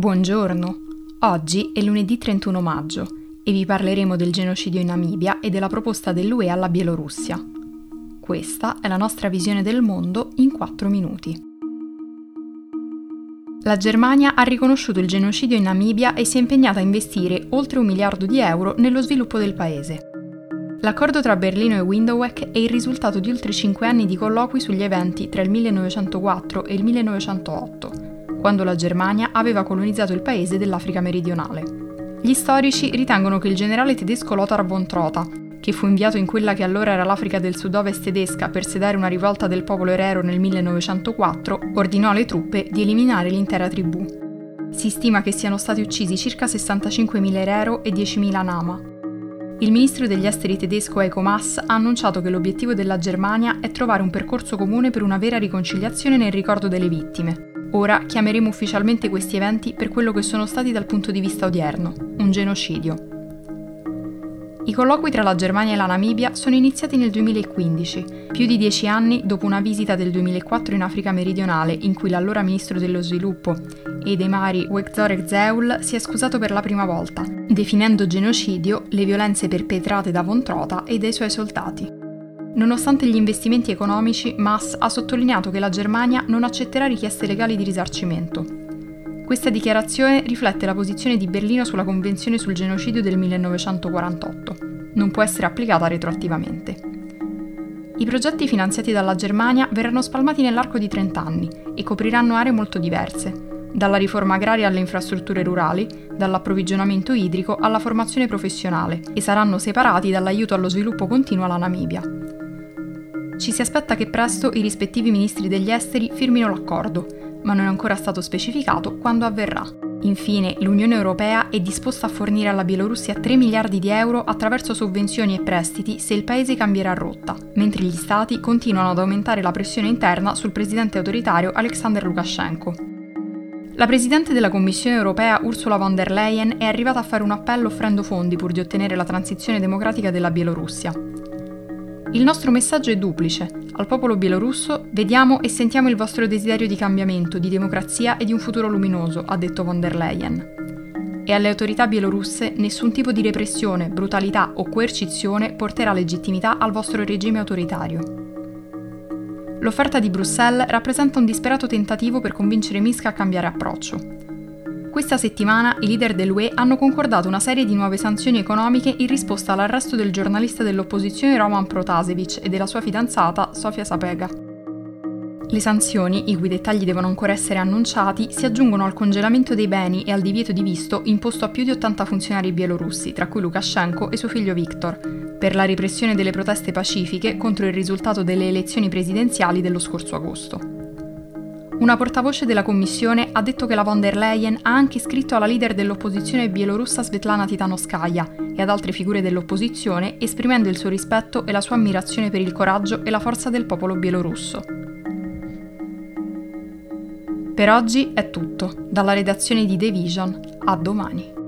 Buongiorno, oggi è lunedì 31 maggio e vi parleremo del genocidio in Namibia e della proposta dell'UE alla Bielorussia. Questa è la nostra visione del mondo in 4 minuti. La Germania ha riconosciuto il genocidio in Namibia e si è impegnata a investire oltre un miliardo di euro nello sviluppo del paese. L'accordo tra Berlino e Windhoek è il risultato di oltre 5 anni di colloqui sugli eventi tra il 1904 e il 1908 quando la Germania aveva colonizzato il paese dell'Africa meridionale. Gli storici ritengono che il generale tedesco Lothar von Trotha, che fu inviato in quella che allora era l'Africa del sud-ovest tedesca per sedare una rivolta del popolo erero nel 1904, ordinò alle truppe di eliminare l'intera tribù. Si stima che siano stati uccisi circa 65.000 erero e 10.000 nama. Il ministro degli esteri tedesco Heiko Maas ha annunciato che l'obiettivo della Germania è trovare un percorso comune per una vera riconciliazione nel ricordo delle vittime, Ora chiameremo ufficialmente questi eventi per quello che sono stati dal punto di vista odierno, un genocidio. I colloqui tra la Germania e la Namibia sono iniziati nel 2015, più di dieci anni dopo una visita del 2004 in Africa meridionale in cui l'allora ministro dello sviluppo Edemari Wekzorek Zeul si è scusato per la prima volta, definendo genocidio le violenze perpetrate da Von Trota e dai suoi soldati. Nonostante gli investimenti economici, Maas ha sottolineato che la Germania non accetterà richieste legali di risarcimento. Questa dichiarazione riflette la posizione di Berlino sulla Convenzione sul genocidio del 1948. Non può essere applicata retroattivamente. I progetti finanziati dalla Germania verranno spalmati nell'arco di 30 anni e copriranno aree molto diverse, dalla riforma agraria alle infrastrutture rurali, dall'approvvigionamento idrico alla formazione professionale, e saranno separati dall'aiuto allo sviluppo continuo alla Namibia. Ci si aspetta che presto i rispettivi ministri degli esteri firmino l'accordo, ma non è ancora stato specificato quando avverrà. Infine, l'Unione Europea è disposta a fornire alla Bielorussia 3 miliardi di euro attraverso sovvenzioni e prestiti se il paese cambierà rotta, mentre gli Stati continuano ad aumentare la pressione interna sul presidente autoritario Alexander Lukashenko. La Presidente della Commissione europea Ursula von der Leyen è arrivata a fare un appello offrendo fondi pur di ottenere la transizione democratica della Bielorussia. Il nostro messaggio è duplice. Al popolo bielorusso vediamo e sentiamo il vostro desiderio di cambiamento, di democrazia e di un futuro luminoso, ha detto von der Leyen. E alle autorità bielorusse nessun tipo di repressione, brutalità o coercizione porterà legittimità al vostro regime autoritario. L'offerta di Bruxelles rappresenta un disperato tentativo per convincere Minsk a cambiare approccio. Questa settimana i leader dell'UE hanno concordato una serie di nuove sanzioni economiche in risposta all'arresto del giornalista dell'opposizione Roman Protasevich e della sua fidanzata Sofia Sapega. Le sanzioni, i cui dettagli devono ancora essere annunciati, si aggiungono al congelamento dei beni e al divieto di visto imposto a più di 80 funzionari bielorussi, tra cui Lukashenko e suo figlio Viktor, per la repressione delle proteste pacifiche contro il risultato delle elezioni presidenziali dello scorso agosto. Una portavoce della Commissione ha detto che la von der Leyen ha anche scritto alla leader dell'opposizione bielorussa Svetlana Titanovskaya e ad altre figure dell'opposizione esprimendo il suo rispetto e la sua ammirazione per il coraggio e la forza del popolo bielorusso. Per oggi è tutto, dalla redazione di The Vision, a domani.